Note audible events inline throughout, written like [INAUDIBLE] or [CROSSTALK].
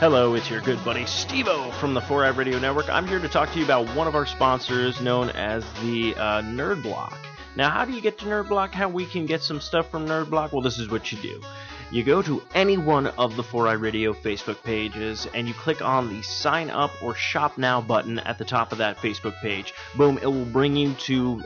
Hello, it's your good buddy Stevo from the 4i Radio Network. I'm here to talk to you about one of our sponsors known as the uh, Nerd Block. Now, how do you get to Nerd Block? How we can get some stuff from Nerd Block? Well, this is what you do. You go to any one of the 4i Radio Facebook pages and you click on the sign up or shop now button at the top of that Facebook page. Boom, it will bring you to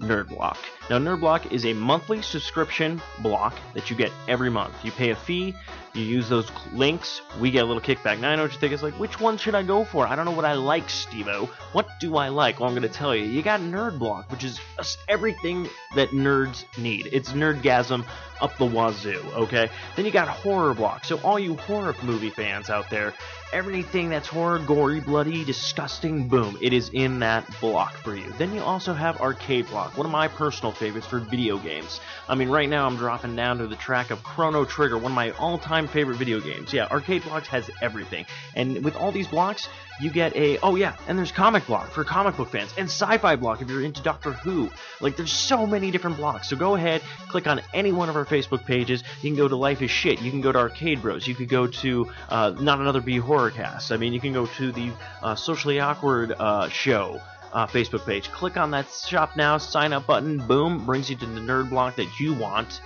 Nerd Block. Now, Nerd Block is a monthly subscription block that you get every month. You pay a fee, you use those links, we get a little kickback. Now, I know what you think. It's like, which one should I go for? I don't know what I like, Stevo. What do I like? Well, I'm going to tell you. You got Nerd Block, which is everything that nerds need. It's nerdgasm up the wazoo, okay? Then you got Horror Block. So, all you horror movie fans out there, everything that's horror, gory, bloody, disgusting, boom, it is in that block for you. Then you also have Arcade Block, one of my personal favorites for video games. I mean, right now I'm dropping down to the track of Chrono Trigger, one of my all time favorite video games. Yeah, Arcade Blocks has everything. And with all these blocks, you get a oh yeah, and there's comic block for comic book fans, and sci-fi block if you're into Doctor Who. Like there's so many different blocks. So go ahead, click on any one of our Facebook pages. You can go to Life is Shit. You can go to Arcade Bros. You could go to uh, Not Another B Horror Cast. I mean, you can go to the uh, Socially Awkward uh, show. Uh, Facebook page. Click on that shop now, sign up button, boom, brings you to the nerd block that you want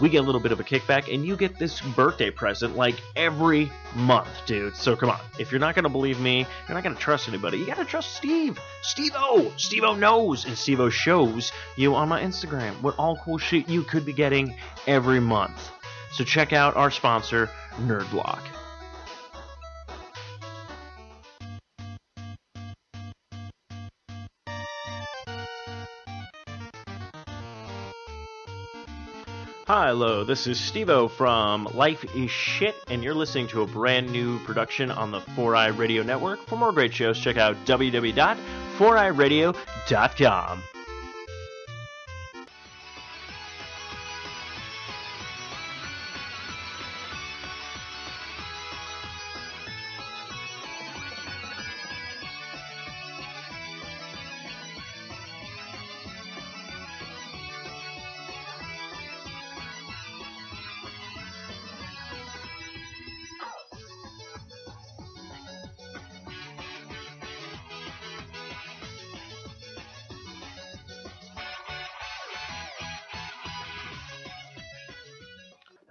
we get a little bit of a kickback, and you get this birthday present like every month, dude. So come on. If you're not going to believe me, you're not going to trust anybody. You got to trust Steve. Steve-O. Steve-O knows, and Steve-O shows you on my Instagram what all cool shit you could be getting every month. So check out our sponsor, Nerdblock. Hello, this is Stevo from Life is Shit, and you're listening to a brand new production on the 4i Radio Network. For more great shows, check out www.4iradio.com.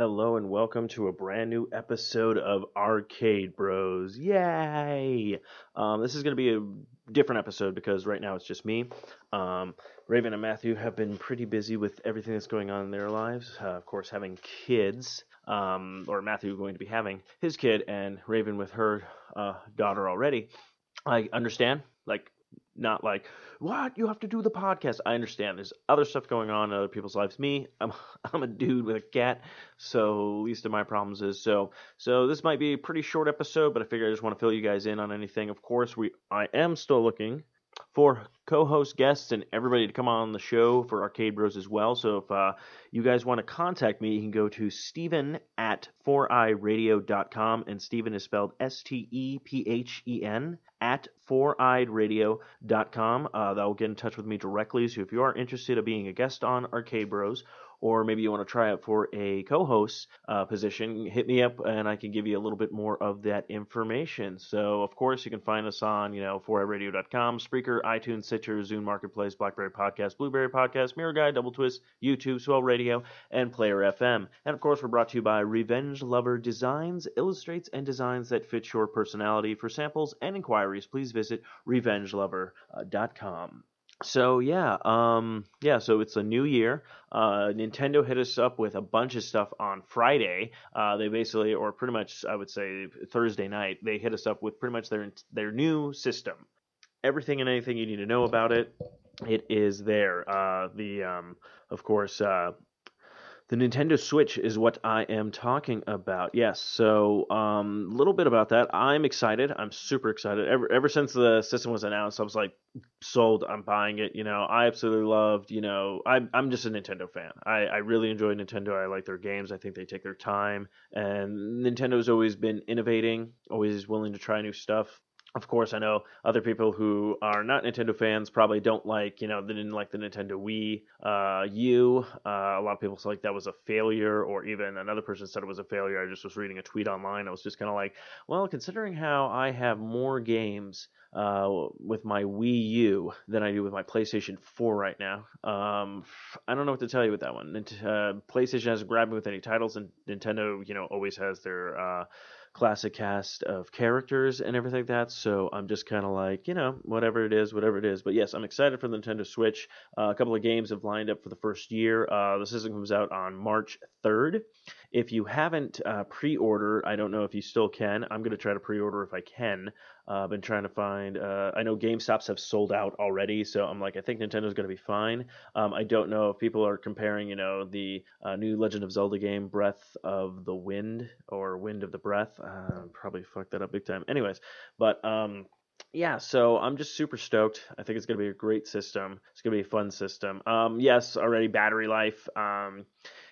Hello and welcome to a brand new episode of Arcade Bros. Yay! Um, this is going to be a different episode because right now it's just me. Um, Raven and Matthew have been pretty busy with everything that's going on in their lives. Uh, of course, having kids, um, or Matthew going to be having his kid, and Raven with her uh, daughter already. I understand. Like, not like what? You have to do the podcast. I understand there's other stuff going on in other people's lives. Me i'm [LAUGHS] i'm a dude with a cat so least of my problems is so so this might be a pretty short episode but i figure i just want to fill you guys in on anything. Of course we i am still looking for co-host guests and everybody to come on the show for Arcade Bros as well. So if uh, you guys want to contact me, you can go to Stephen at 4iRadio.com and Stephen is spelled S-T-E-P-H-E-N at 4iRadio.com. Uh, that will get in touch with me directly. So if you are interested in being a guest on Arcade Bros or maybe you want to try out for a co-host uh, position, hit me up and I can give you a little bit more of that information. So, of course, you can find us on, you know, 4iRadio.com, Spreaker, iTunes, Stitcher, Zune Marketplace, BlackBerry Podcast, Blueberry Podcast, Miro Guide, Double Twist, YouTube, Swell Radio, and Player FM. And, of course, we're brought to you by Revenge Lover Designs, illustrates and designs that fit your personality. For samples and inquiries, please visit revengelover.com so yeah, um, yeah. So it's a new year. Uh, Nintendo hit us up with a bunch of stuff on Friday. Uh, they basically, or pretty much, I would say Thursday night, they hit us up with pretty much their their new system. Everything and anything you need to know about it, it is there. Uh, the, um, of course, uh, the Nintendo Switch is what I am talking about. Yes, so a um, little bit about that. I'm excited. I'm super excited. Ever ever since the system was announced, I was like, sold. I'm buying it. You know, I absolutely loved. You know, I'm I'm just a Nintendo fan. I I really enjoy Nintendo. I like their games. I think they take their time, and Nintendo's always been innovating, always willing to try new stuff. Of course, I know other people who are not Nintendo fans probably don't like, you know, they didn't like the Nintendo Wii uh, U. Uh, a lot of people said like that was a failure, or even another person said it was a failure. I just was reading a tweet online. I was just kind of like, well, considering how I have more games uh, with my Wii U than I do with my PlayStation 4 right now, um, I don't know what to tell you with that one. Uh, PlayStation hasn't grabbed me with any titles, and Nintendo, you know, always has their uh, classic cast of characters and everything like that. So I'm just kind of like, you know, whatever it is, whatever it is. But yes, I'm excited for the Nintendo Switch. Uh, a couple of games have lined up for the first year. Uh, the system comes out on March 3rd. If you haven't uh, pre-ordered, I don't know if you still can. I'm going to try to pre-order if I can. Uh, I've been trying to find. Uh, I know GameStops have sold out already, so I'm like, I think Nintendo's going to be fine. Um, I don't know if people are comparing, you know, the uh, new Legend of Zelda game, Breath of the Wind or Wind of the Breath. Uh, probably fucked that up big time. Anyways, but um, yeah, so I'm just super stoked. I think it's going to be a great system. It's going to be a fun system. Um, yes, already battery life. Um,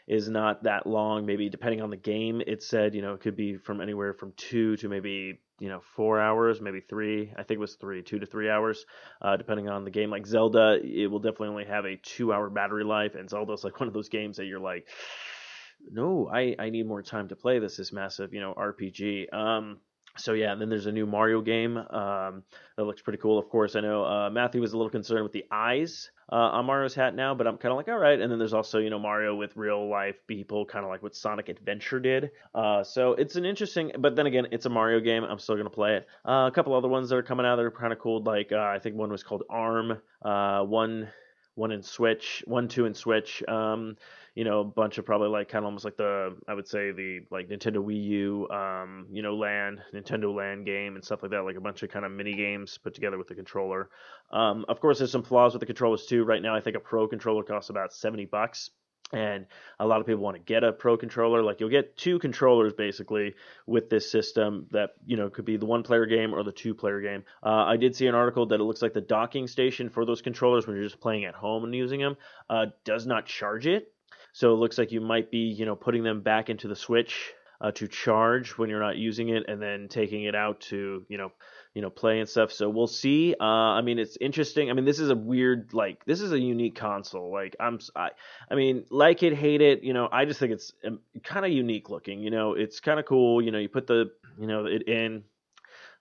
is not that long. Maybe depending on the game, it said you know it could be from anywhere from two to maybe you know four hours, maybe three. I think it was three, two to three hours, uh, depending on the game. Like Zelda, it will definitely only have a two-hour battery life, and Zelda's like [LAUGHS] one of those games that you're like, no, I I need more time to play this. This massive you know RPG. Um, so yeah, and then there's a new Mario game um, that looks pretty cool. Of course, I know uh, Matthew was a little concerned with the eyes uh, on Mario's hat now, but I'm kind of like, all right. And then there's also you know Mario with real life people, kind of like what Sonic Adventure did. Uh, so it's an interesting, but then again, it's a Mario game. I'm still gonna play it. Uh, a couple other ones that are coming out that are kind of cool. Like uh, I think one was called Arm. Uh, one one in Switch, one two in Switch. Um, you know, a bunch of probably like kind of almost like the I would say the like Nintendo Wii U, um, you know, land Nintendo Land game and stuff like that, like a bunch of kind of mini games put together with the controller. Um, of course, there's some flaws with the controllers too. Right now, I think a Pro controller costs about seventy bucks and a lot of people want to get a pro controller like you'll get two controllers basically with this system that you know could be the one player game or the two player game. Uh, i did see an article that it looks like the docking station for those controllers when you're just playing at home and using them uh, does not charge it. So it looks like you might be, you know, putting them back into the switch uh, to charge when you're not using it, and then taking it out to, you know, you know, play and stuff. So we'll see. Uh, I mean, it's interesting. I mean, this is a weird, like, this is a unique console. Like, I'm, I, I mean, like it, hate it. You know, I just think it's um, kind of unique looking. You know, it's kind of cool. You know, you put the, you know, it in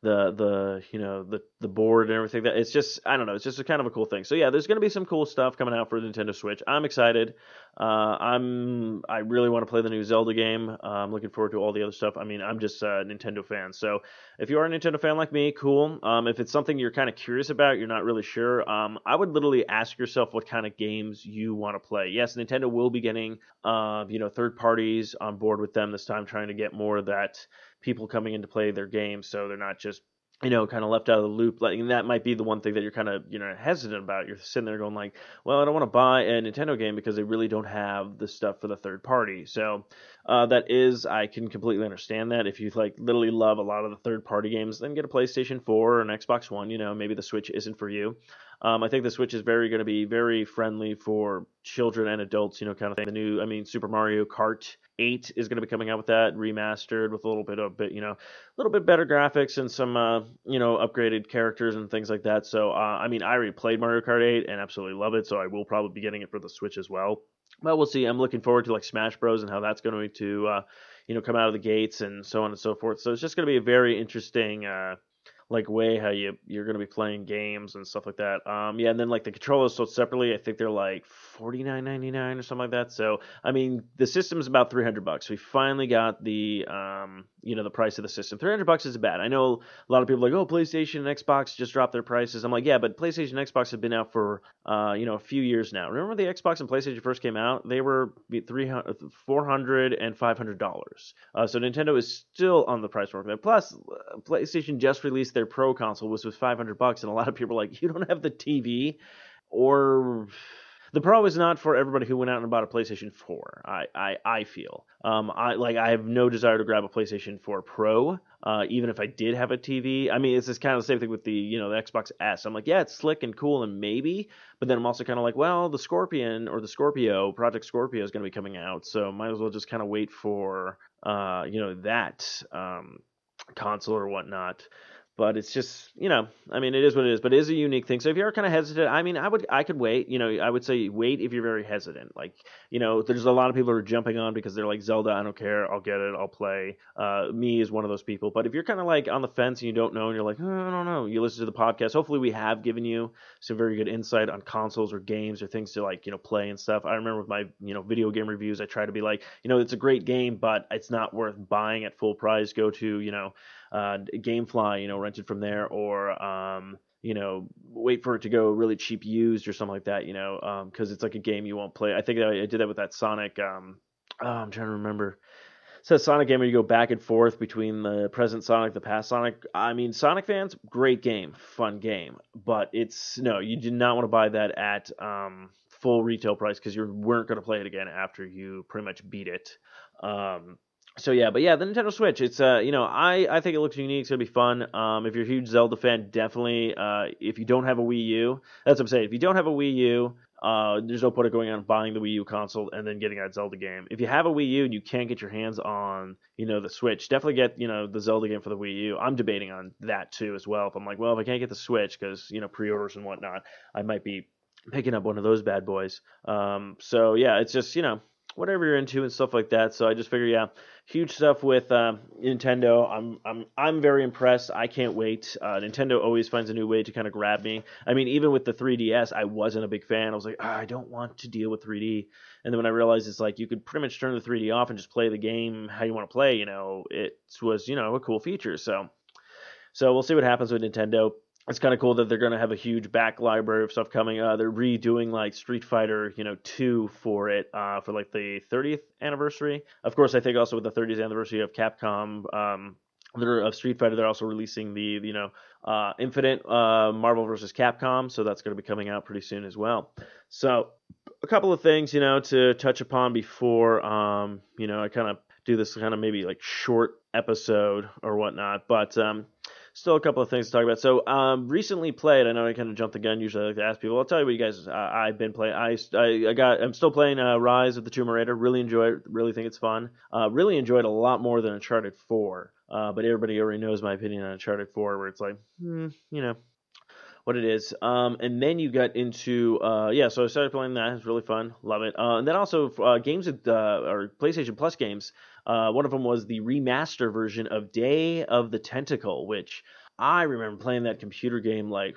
the the you know the the board and everything that it's just I don't know it's just a kind of a cool thing. So yeah, there's going to be some cool stuff coming out for the Nintendo Switch. I'm excited. Uh, I'm I really want to play the new Zelda game. Uh, I'm looking forward to all the other stuff. I mean, I'm just a Nintendo fan. So if you are a Nintendo fan like me, cool. Um, if it's something you're kind of curious about, you're not really sure. Um, I would literally ask yourself what kind of games you want to play. Yes, Nintendo will be getting uh, you know third parties on board with them this time, trying to get more of that people coming in to play their games, so they're not just you know, kind of left out of the loop. Like, and that might be the one thing that you're kind of, you know, hesitant about. You're sitting there going like, well, I don't want to buy a Nintendo game because they really don't have the stuff for the third party. So uh, that is, I can completely understand that. If you like literally love a lot of the third party games, then get a PlayStation 4 or an Xbox One. You know, maybe the Switch isn't for you. Um, I think the Switch is very going to be very friendly for children and adults. You know, kind of thing. The new, I mean, Super Mario Kart 8 is going to be coming out with that remastered with a little bit of bit you know a little bit better graphics and some uh, you know upgraded characters and things like that so uh, i mean i already played mario kart 8 and absolutely love it so i will probably be getting it for the switch as well but we'll see i'm looking forward to like smash bros and how that's going to uh, you know come out of the gates and so on and so forth so it's just going to be a very interesting uh, like way how you you're gonna be playing games and stuff like that. Um, yeah, and then like the controllers sold separately. I think they're like forty nine ninety nine or something like that. So I mean, the system's about three hundred bucks. We finally got the um, you know, the price of the system. Three hundred bucks is bad. I know a lot of people are like, oh, PlayStation and Xbox just dropped their prices. I'm like, yeah, but PlayStation and Xbox have been out for uh, you know, a few years now. Remember the Xbox and PlayStation first came out? They were 300 400 and 500 dollars. Uh, so Nintendo is still on the price mark there. Plus, uh, PlayStation just released their Pro console, which was 500 bucks, and a lot of people are like, you don't have the TV, or the Pro is not for everybody who went out and bought a PlayStation 4. I I, I feel. Um, I like I have no desire to grab a PlayStation 4 Pro. Uh, even if I did have a TV, I mean, it's just kind of the same thing with the you know the Xbox S. I'm like, yeah, it's slick and cool and maybe, but then I'm also kind of like, well, the Scorpion or the Scorpio, Project Scorpio is going to be coming out, so might as well just kind of wait for uh, you know that um, console or whatnot. But it's just you know i mean it is what it is but it is a unique thing. So if you're kind of hesitant i mean i would i could wait you know i would say wait if you're very hesitant. Like you know there's a lot of people who are jumping on because they're like zelda i don't care i'll get it i'll play. Uh, me is one of those people. But if you're kind of like on the fence and you don't know and you're like oh, i don't know you listen to the podcast. Hopefully we have given you some very good insight on consoles or games or things to like you know play and stuff. I remember with my you know video game reviews i try to be like you know it's a great game but it's not worth buying at full price. Go to you know uh, GameFly, you know, rented from there, or um, you know, wait for it to go really cheap used or something like that, you know, because um, it's like a game you won't play. I think I, I did that with that Sonic. Um, oh, I'm trying to remember. A Sonic game where you go back and forth between the present Sonic, the past Sonic. I mean, Sonic fans, great game, fun game, but it's no, you do not want to buy that at um, full retail price because you weren't going to play it again after you pretty much beat it. Um, so yeah, but yeah, the Nintendo Switch. It's uh, you know, I I think it looks unique. It's gonna be fun. Um, if you're a huge Zelda fan, definitely. Uh, if you don't have a Wii U, that's what I'm saying. If you don't have a Wii U, uh, there's no point of going out and buying the Wii U console and then getting that Zelda game. If you have a Wii U and you can't get your hands on, you know, the Switch, definitely get, you know, the Zelda game for the Wii U. I'm debating on that too as well. If I'm like, well, if I can't get the Switch because you know pre-orders and whatnot, I might be picking up one of those bad boys. Um, so yeah, it's just you know whatever you're into and stuff like that. So I just figure, yeah, huge stuff with uh, Nintendo. I'm I'm I'm very impressed. I can't wait. Uh, Nintendo always finds a new way to kind of grab me. I mean, even with the 3DS, I wasn't a big fan. I was like, oh, I don't want to deal with 3D. And then when I realized it's like you could pretty much turn the 3D off and just play the game how you want to play, you know, it was you know a cool feature. So so we'll see what happens with Nintendo it's kind of cool that they're going to have a huge back library of stuff coming. Uh, they're redoing like Street Fighter, you know, two for it uh, for like the 30th anniversary. Of course, I think also with the 30th anniversary of Capcom, um, of Street Fighter, they're also releasing the you know uh, Infinite uh, Marvel vs. Capcom, so that's going to be coming out pretty soon as well. So a couple of things, you know, to touch upon before, um, you know, I kind of do this kind of maybe like short episode or whatnot, but um, still a couple of things to talk about. So, um, recently played. I know I kind of jumped the gun. Usually, I like to ask people. I'll tell you what you guys. Uh, I've been playing. I, I, I got. I'm still playing uh, Rise of the Tomb Raider. Really enjoy it. Really think it's fun. Uh, really enjoyed a lot more than Uncharted 4. Uh, but everybody already knows my opinion on Uncharted 4, where it's like, hmm, you know, what it is. Um, and then you got into uh, yeah, so I started playing that. It's really fun, love it. Uh, and then also uh, games with uh, or PlayStation Plus games. Uh, one of them was the remaster version of Day of the Tentacle, which I remember playing that computer game like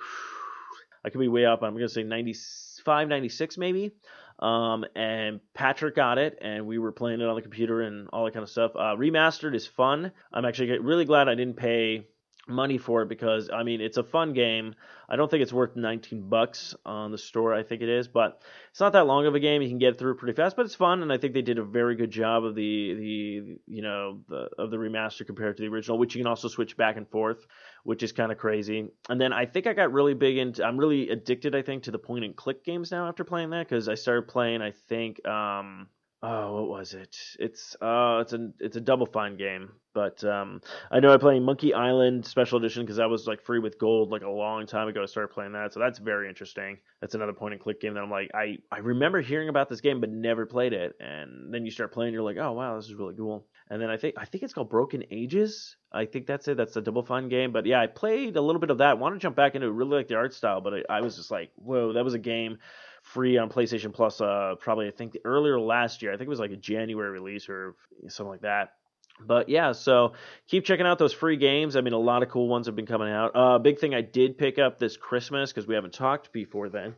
[SIGHS] I could be way up. I'm gonna say 95, 96 maybe. Um, and Patrick got it, and we were playing it on the computer and all that kind of stuff. Uh, remastered is fun. I'm actually really glad I didn't pay money for it because I mean it's a fun game. I don't think it's worth 19 bucks on the store. I think it is, but it's not that long of a game. You can get through pretty fast, but it's fun, and I think they did a very good job of the the you know the of the remaster compared to the original, which you can also switch back and forth, which is kind of crazy. And then I think I got really big into. I'm really addicted. I think to the point and click games now after playing that because I started playing. I think. um oh, what was it? It's uh, it's a it's a Double Fine game, but um, I know I'm playing Monkey Island Special Edition because that was like free with gold like a long time ago. I started playing that, so that's very interesting. That's another point and click game that I'm like, I I remember hearing about this game but never played it, and then you start playing, you're like, oh wow, this is really cool. And then I think I think it's called Broken Ages. I think that's it. That's a Double Fine game. But yeah, I played a little bit of that. Want to jump back into it. Really like the art style, but I, I was just like, whoa, that was a game free on PlayStation Plus. Uh, probably I think earlier last year. I think it was like a January release or something like that. But yeah, so keep checking out those free games. I mean, a lot of cool ones have been coming out. Uh, big thing I did pick up this Christmas because we haven't talked before then.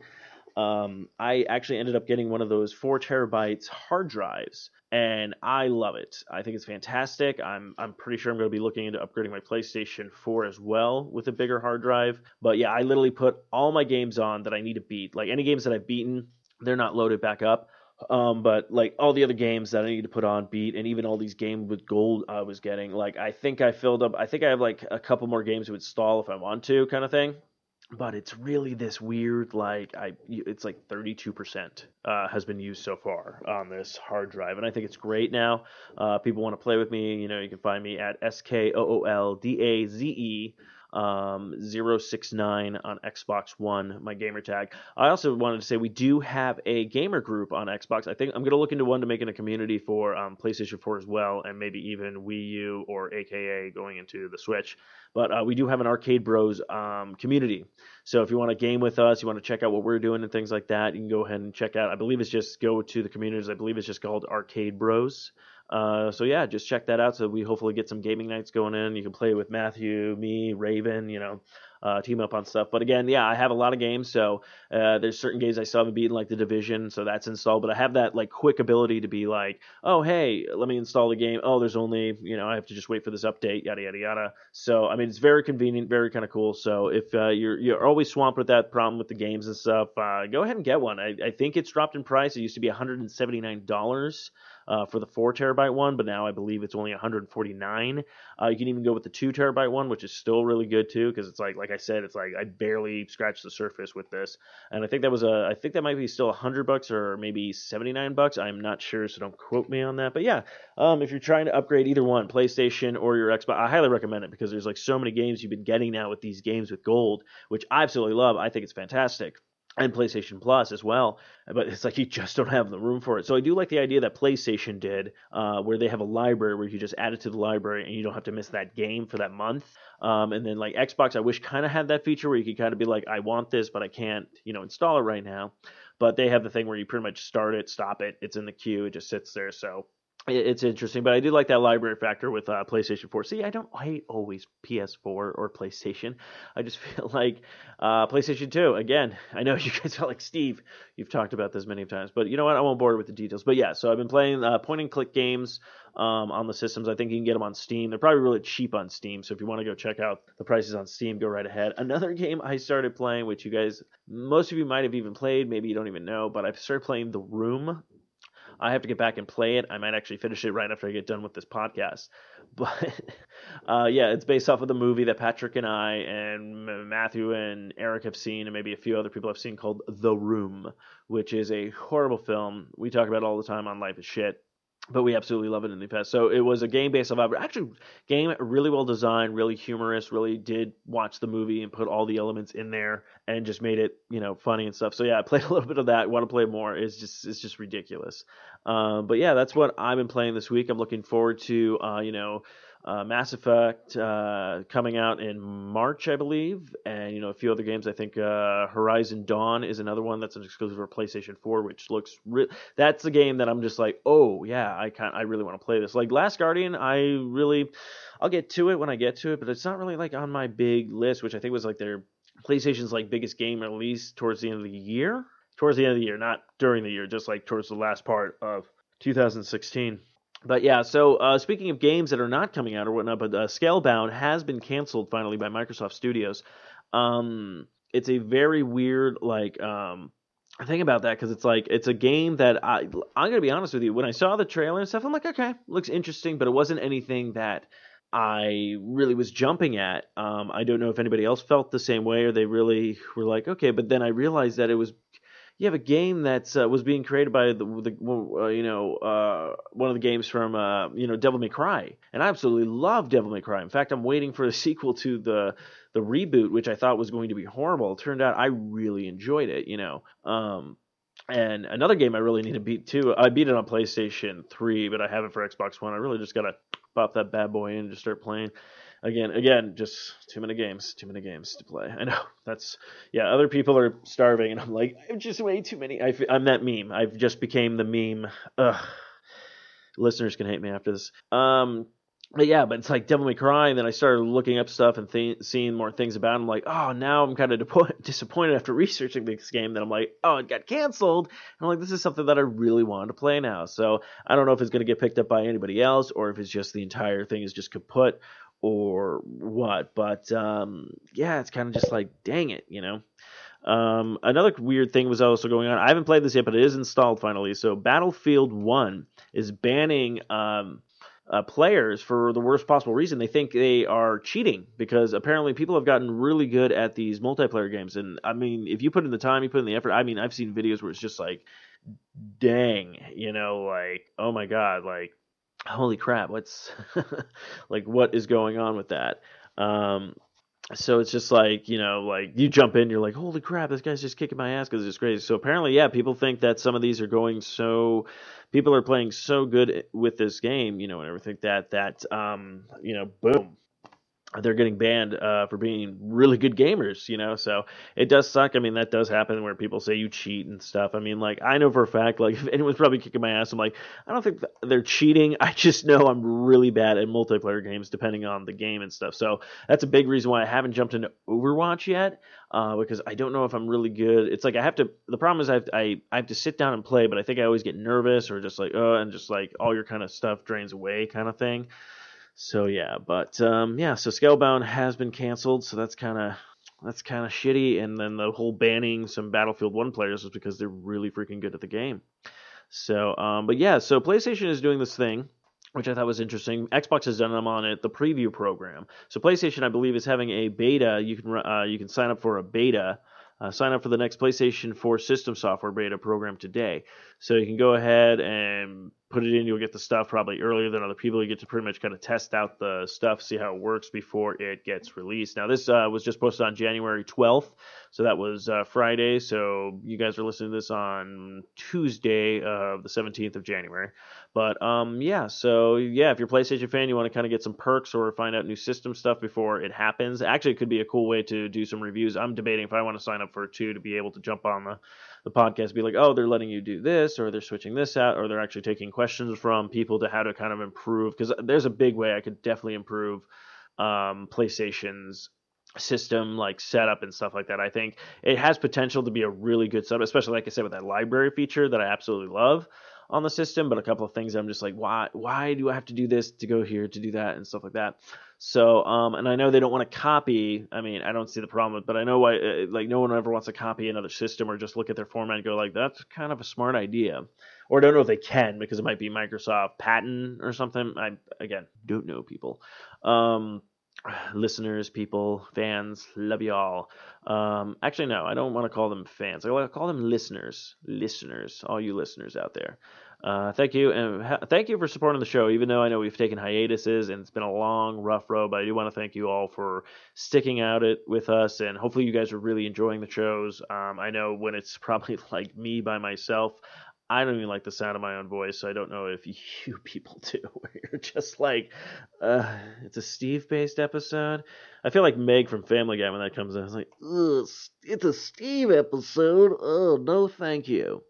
Um, I actually ended up getting one of those four terabytes hard drives, and I love it. I think it's fantastic. I'm I'm pretty sure I'm going to be looking into upgrading my PlayStation 4 as well with a bigger hard drive. But yeah, I literally put all my games on that I need to beat. Like any games that I've beaten, they're not loaded back up. Um, but like all the other games that I need to put on beat, and even all these games with gold I was getting, like I think I filled up. I think I have like a couple more games to install if I want to, kind of thing but it's really this weird like I it's like 32% uh, has been used so far on this hard drive and I think it's great now. Uh, people want to play with me, you know, you can find me at S K O O L D A Z E um, 069 on Xbox One, my gamer tag. I also wanted to say we do have a gamer group on Xbox. I think I'm going to look into one to make in a community for um, PlayStation 4 as well, and maybe even Wii U or AKA going into the Switch. But uh, we do have an Arcade Bros um, community. So if you want to game with us, you want to check out what we're doing and things like that, you can go ahead and check out. I believe it's just go to the communities. I believe it's just called Arcade Bros. Uh, so yeah, just check that out. So we hopefully get some gaming nights going in. You can play with Matthew, me, Raven, you know, uh, team up on stuff. But again, yeah, I have a lot of games. So uh, there's certain games I still haven't beaten, like the Division. So that's installed. But I have that like quick ability to be like, oh hey, let me install the game. Oh, there's only you know I have to just wait for this update. Yada yada yada. So I mean, it's very convenient, very kind of cool. So if uh, you're you're always swamped with that problem with the games and stuff, uh, go ahead and get one. I, I think it's dropped in price. It used to be 179 dollars uh, for the four terabyte one, but now I believe it's only 149. Uh, you can even go with the two terabyte one, which is still really good too, because it's like like I said, it's like I barely scratched the surface with this, and I think that was a I think that might be still 100 bucks or maybe 79 bucks. I'm not sure, so don't quote me on that. But yeah, um, if you're trying to upgrade either one, PlayStation or your Xbox, I highly recommend it because there's like so many games you've been getting now with these games with gold, which I absolutely love. I think it's fantastic and PlayStation Plus as well. But it's like you just don't have the room for it. So I do like the idea that PlayStation did, uh, where they have a library where you just add it to the library and you don't have to miss that game for that month. Um, and then like Xbox, I wish kind of had that feature where you could kind of be like, I want this, but I can't, you know, install it right now. But they have the thing where you pretty much start it, stop it, it's in the queue, it just sits there. So it's interesting, but I do like that library factor with uh, PlayStation 4. See, I don't hate always PS4 or PlayStation. I just [LAUGHS] feel like uh, PlayStation 2. Again, I know [LAUGHS] you guys are like Steve. You've talked about this many times, but you know what? I won't bore you with the details. But yeah, so I've been playing uh, point and click games um, on the systems. I think you can get them on Steam. They're probably really cheap on Steam. So if you want to go check out the prices on Steam, go right ahead. Another game I started playing, which you guys, most of you might have even played, maybe you don't even know, but I've started playing The Room I have to get back and play it. I might actually finish it right after I get done with this podcast. [LAUGHS] But uh, yeah, it's based off of the movie that Patrick and I and Matthew and Eric have seen, and maybe a few other people have seen called The Room, which is a horrible film. We talk about all the time on Life is Shit but we absolutely love it in the past. So it was a game based off actually game really well designed, really humorous, really did watch the movie and put all the elements in there and just made it, you know, funny and stuff. So yeah, [LAUGHS] I played a little bit of that. Want to play more. It's just it's just ridiculous. Um, but yeah, that's what I've been playing this week. I'm looking forward to uh, you know, uh, Mass Effect uh, coming out in March, I believe, and you know a few other games. I think uh, Horizon Dawn is another one that's an exclusive for PlayStation 4, which looks re- that's the game that I'm just like, oh yeah, I can I really want to play this. Like Last Guardian, I really I'll get to it when I get to it, but it's not really like on my big list, which I think was like their PlayStation's like biggest game release towards the end of the year. Towards the end of the year, not during the year, just like towards the last part of 2016 but yeah, so uh, speaking of games that are not coming out or whatnot, but uh, Scalebound has been canceled finally by Microsoft Studios. Um, it's a very weird like um, thing about that because it's like it's a game that I I'm gonna be honest with you. When I saw the trailer and stuff, I'm like, okay, looks interesting, but it wasn't anything that I really was jumping at. Um, I don't know if anybody else felt the same way or they really were like, okay, but then I realized that it was you have a game that uh, was being created by the, the uh, you know uh, one of the games from uh, you know Devil May Cry, and I absolutely love Devil May Cry. In fact, I'm waiting for a [LAUGHS] sequel to the the reboot, which I thought was going to be horrible. It turned out I really enjoyed it. You know. Um, and another game I really need to beat too. I beat it on PlayStation 3, but I have it for Xbox One. I really just gotta pop that bad boy in and just start playing again, again, just too many games, too many games to play. I know [LAUGHS] that's yeah. Other people are starving, and I'm like, I'm just way too many. I, am that meme. I've just became the meme. Ugh. Listeners can hate me after this. Um, but yeah, but it's like Devil May Cry, and then I started looking up stuff and th- seeing more things about. It. I'm like, oh, now I'm kind of de- [LAUGHS] disappointed after researching this game. That I'm like, oh, it got canceled. And I'm like, this is something that I really wanted to play now. So I don't know if it's going to get picked up by anybody else, or if it's just the entire thing is just kaput, or what. But um, yeah, it's kind of just like, dang it, you know. Um, another weird thing was also going on. I haven't played this yet, but it is installed finally. So Battlefield One is banning um, uh, players for the worst possible reason. They think they are cheating because apparently people have gotten really good at these multiplayer games. And I mean, if you put in the time, you put in the effort. I mean, I've seen videos where it's just like, dang, you know, like, oh my god, like holy crap, what's [LAUGHS] like what is going on with that? Um, so it's just like you know like you jump in you're like holy crap this guy's just kicking my ass because it's crazy so apparently yeah people think that some of these are going so people are playing so good with this game you know and everything that that um you know boom they're getting banned uh, for being really good gamers, you know. So it does suck. I mean, that does happen where people say you cheat and stuff. I mean, like I know for a fact, like [LAUGHS] if anyone's probably kicking my ass, I'm like, I don't think they're cheating. [LAUGHS] I just know I'm really bad at multiplayer games, depending on the game and stuff. So that's a big reason why I haven't jumped into Overwatch yet, uh, because I don't know if I'm really good. It's like I have to. The problem is I have, I I have to sit down and play, but I think I always get nervous or just like, oh, and just like all your kind of stuff drains away, kind of thing. So yeah, but um, yeah, so Scalebound has been canceled, so that's kind of that's kind of shitty. And then the whole banning some Battlefield One players is because they're really freaking good at the game. So, um, but yeah, so PlayStation is doing this thing, which I thought was interesting. Xbox has done them on it, the preview program. So PlayStation, I believe, is having a beta. You can uh, you can sign up for a beta. Uh, sign up for the next PlayStation 4 system software beta program today. So you can go ahead and put it in, you'll get the stuff probably earlier than other people. You get to pretty much kind of test out the stuff, see how it works before it gets released. Now, this uh, was just posted on January 12th, so that was uh, Friday. So you guys are listening to this on Tuesday of the 17th of January. But um, yeah, so yeah, if you're a PlayStation fan, you want to kind of get some perks or find out new system stuff before it happens. Actually, it could be a cool way to do some reviews. I'm debating if I want to sign up for two to be able to jump on the the podcast be like, oh, they're letting you do this, or they're switching this out, or they're actually taking questions from people to how to kind of improve. Because there's a big way I could definitely improve um, PlayStation's system like setup and stuff like that. I think it has potential to be a really good sub, especially like I said with that library feature that I absolutely love on the system. But a couple of things I'm just like, why why do I have to do this to go here to do that and stuff like that. So, um, and I know they don't want to copy. I mean, I don't see the problem but I know why. Uh, like, no one ever wants to copy another system or just look at their format and go like, that's kind of a smart idea. Or I don't know if they can because it might be Microsoft patent or something. I again don't know people. Um, listeners, people, fans, love y'all. Um, actually, no, I don't want to call them fans. I want to call them listeners. Listeners, all you listeners out there. Uh, thank you, and ha- thank you for supporting the show. Even though I know we've taken hiatuses and it's been a long, rough road, but I do want to thank you all for sticking out it with us, and hopefully you guys are really enjoying the shows. Um, I know when it's [LAUGHS] probably like me by myself, I don't even like the sound of my own voice, so I don't know if [LAUGHS] you people do. [LAUGHS] You're just like, uh, it's a Steve-based episode. I feel like Meg from Family Guy when that comes in. It's like, it's a Steve episode. Oh no, thank you.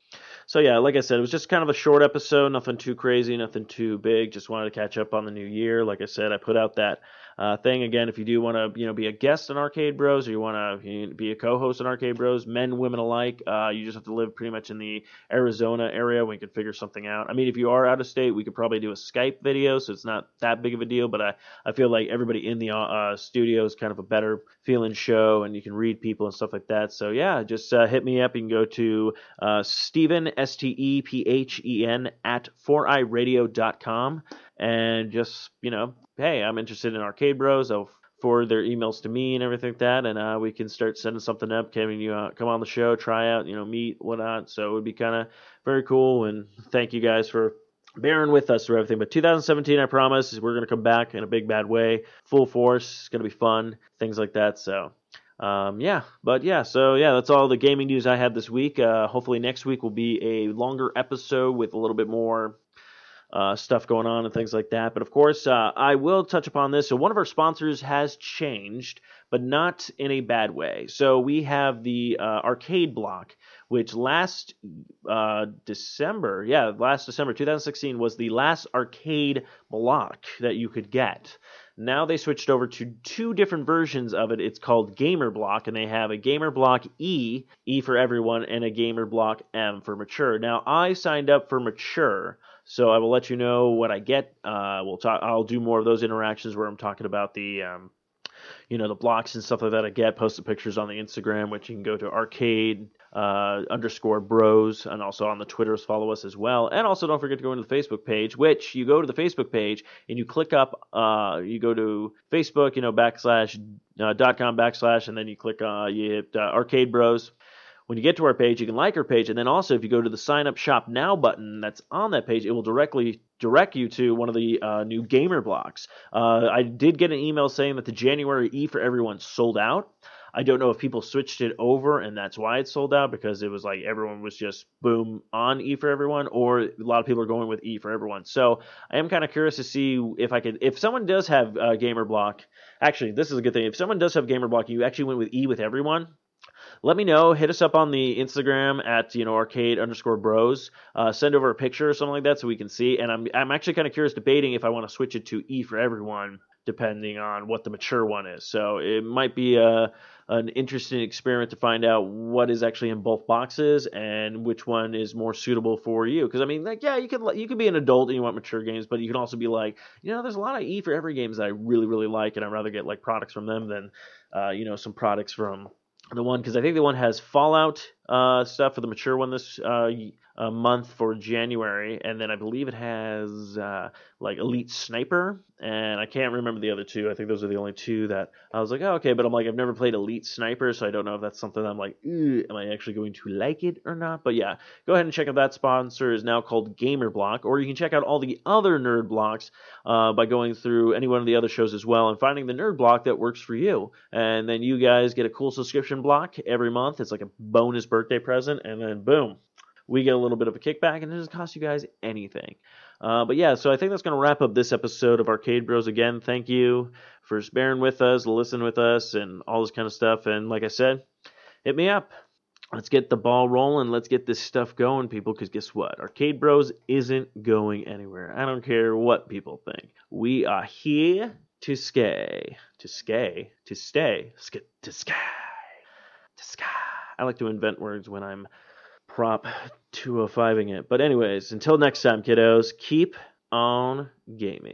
So yeah, like I said, it was just kind of a short episode, nothing too crazy, nothing too big. Just wanted to catch up on the new year. Like I said, I put out that uh, thing again. If you do want to, you know, be a guest on Arcade Bros, or you want to be a co-host on Arcade Bros, men, women alike, uh, you just have to live pretty much in the Arizona area. We could figure something out. I mean, if you are out of state, we could probably do a Skype video, so it's not that big of a deal. But I, I feel like everybody in the uh, studio is kind of a better feeling show, and you can read people and stuff like that. So yeah, just uh, hit me up. You can go to uh, Stephen S T E P H E N at 4iRadio.com and just you know hey, I'm interested in Arcade Bros. I'll forward their emails to me and everything like that, and uh, we can start setting something up, having you uh, come on the show, try out, you know, meet, whatnot. So it would be kind of very cool. And thank you guys for bearing with us through everything. But 2017, I promise, we're going to come back in a big bad way, full force. It's going to be fun, things like that. So. Um, yeah, but yeah, so yeah, that's all the gaming news I had this week. Uh, hopefully next week will be a longer episode with a little bit more uh, stuff going on and things like that. But of course, uh, I will touch upon this. So one of our sponsors has changed, but not in a bad way. So we have the uh, arcade block, which last uh, December, yeah, last December 2016 was the last arcade block that you could get. Now they switched over to two different versions of it. It's called Gamer Block, and they have a Gamer Block E, E for everyone, and a Gamer Block M for mature. Now I signed up for mature. So I will let you know what I get. Uh, we'll talk. I'll do more of those interactions where I'm talking about the, um, you know, the blocks and stuff like that. I get posted pictures on the Instagram, which you can go to arcade uh, underscore bros, and also on the Twitters follow us as well. And also don't forget to go into the Facebook page, which you go to the Facebook page and you click up. Uh, you go to Facebook, you know, backslash uh, dot com backslash, and then you click. Uh, you hit uh, Arcade Bros when you get to our page, you can like our page, and then also if you go to the sign up shop now button that's on that page, it will directly direct you to one of the uh, new gamer blocks. Uh, I did get an email saying that the January E for everyone sold out. I don't know if people switched it over and that's why it sold out because it was like everyone was just boom on E for everyone, or a lot of people are going with E for everyone. So I am kind of curious to see if I could, if someone does have uh, Gamer Block, actually, this is a good thing. If someone does have Gamer Block, you actually went with E with everyone, let me know. Hit us up on the Instagram at you know arcade underscore bros. Uh, send over a picture or something like that so we can see. And I'm I'm actually kind of curious debating if I want to switch it to E for everyone, depending on what the mature one is. So it might be a an interesting experiment to find out what is actually in both boxes and which one is more suitable for you. Because I mean, like, yeah, you could you could be an adult and you want mature games, but you can also be like, you know, there's a lot of E for every games that I really really like, and I'd rather get like products from them than, uh, you know, some products from the one because I think the one has Fallout uh, stuff for the mature one. This uh, uh, month for January, and then I believe it has uh, like Elite Sniper, and I can't remember the other two. I think those are the only two that I was like, oh, okay, but I'm like, I've never played Elite Sniper, so I don't know if that's something I'm like, am I actually going to like it or not? But yeah, go ahead and check out that sponsor is now called Gamer Block, or you can check out all the other nerd blocks uh, by going through any one of the other shows as well and finding the nerd block that works for you, and then you guys get a cool subscription block every month. It's like a bonus birthday present, and then boom, we get a little bit of a kickback, and it doesn't cost you guys anything. Uh, but yeah, so I think that's going to wrap up this episode of Arcade Bros. Again, thank you for bearing with us, listening with us, and all this kind of stuff. And like I said, hit me up. Let's get the ball rolling. Let's get this stuff going, people. Because guess what? Arcade Bros isn't going anywhere. I don't care what people think. We are here to stay, to stay, to stay, to sky, to sky. I like to invent words when I'm prop 205ing it. But anyways, until next time, kiddos, keep on gaming.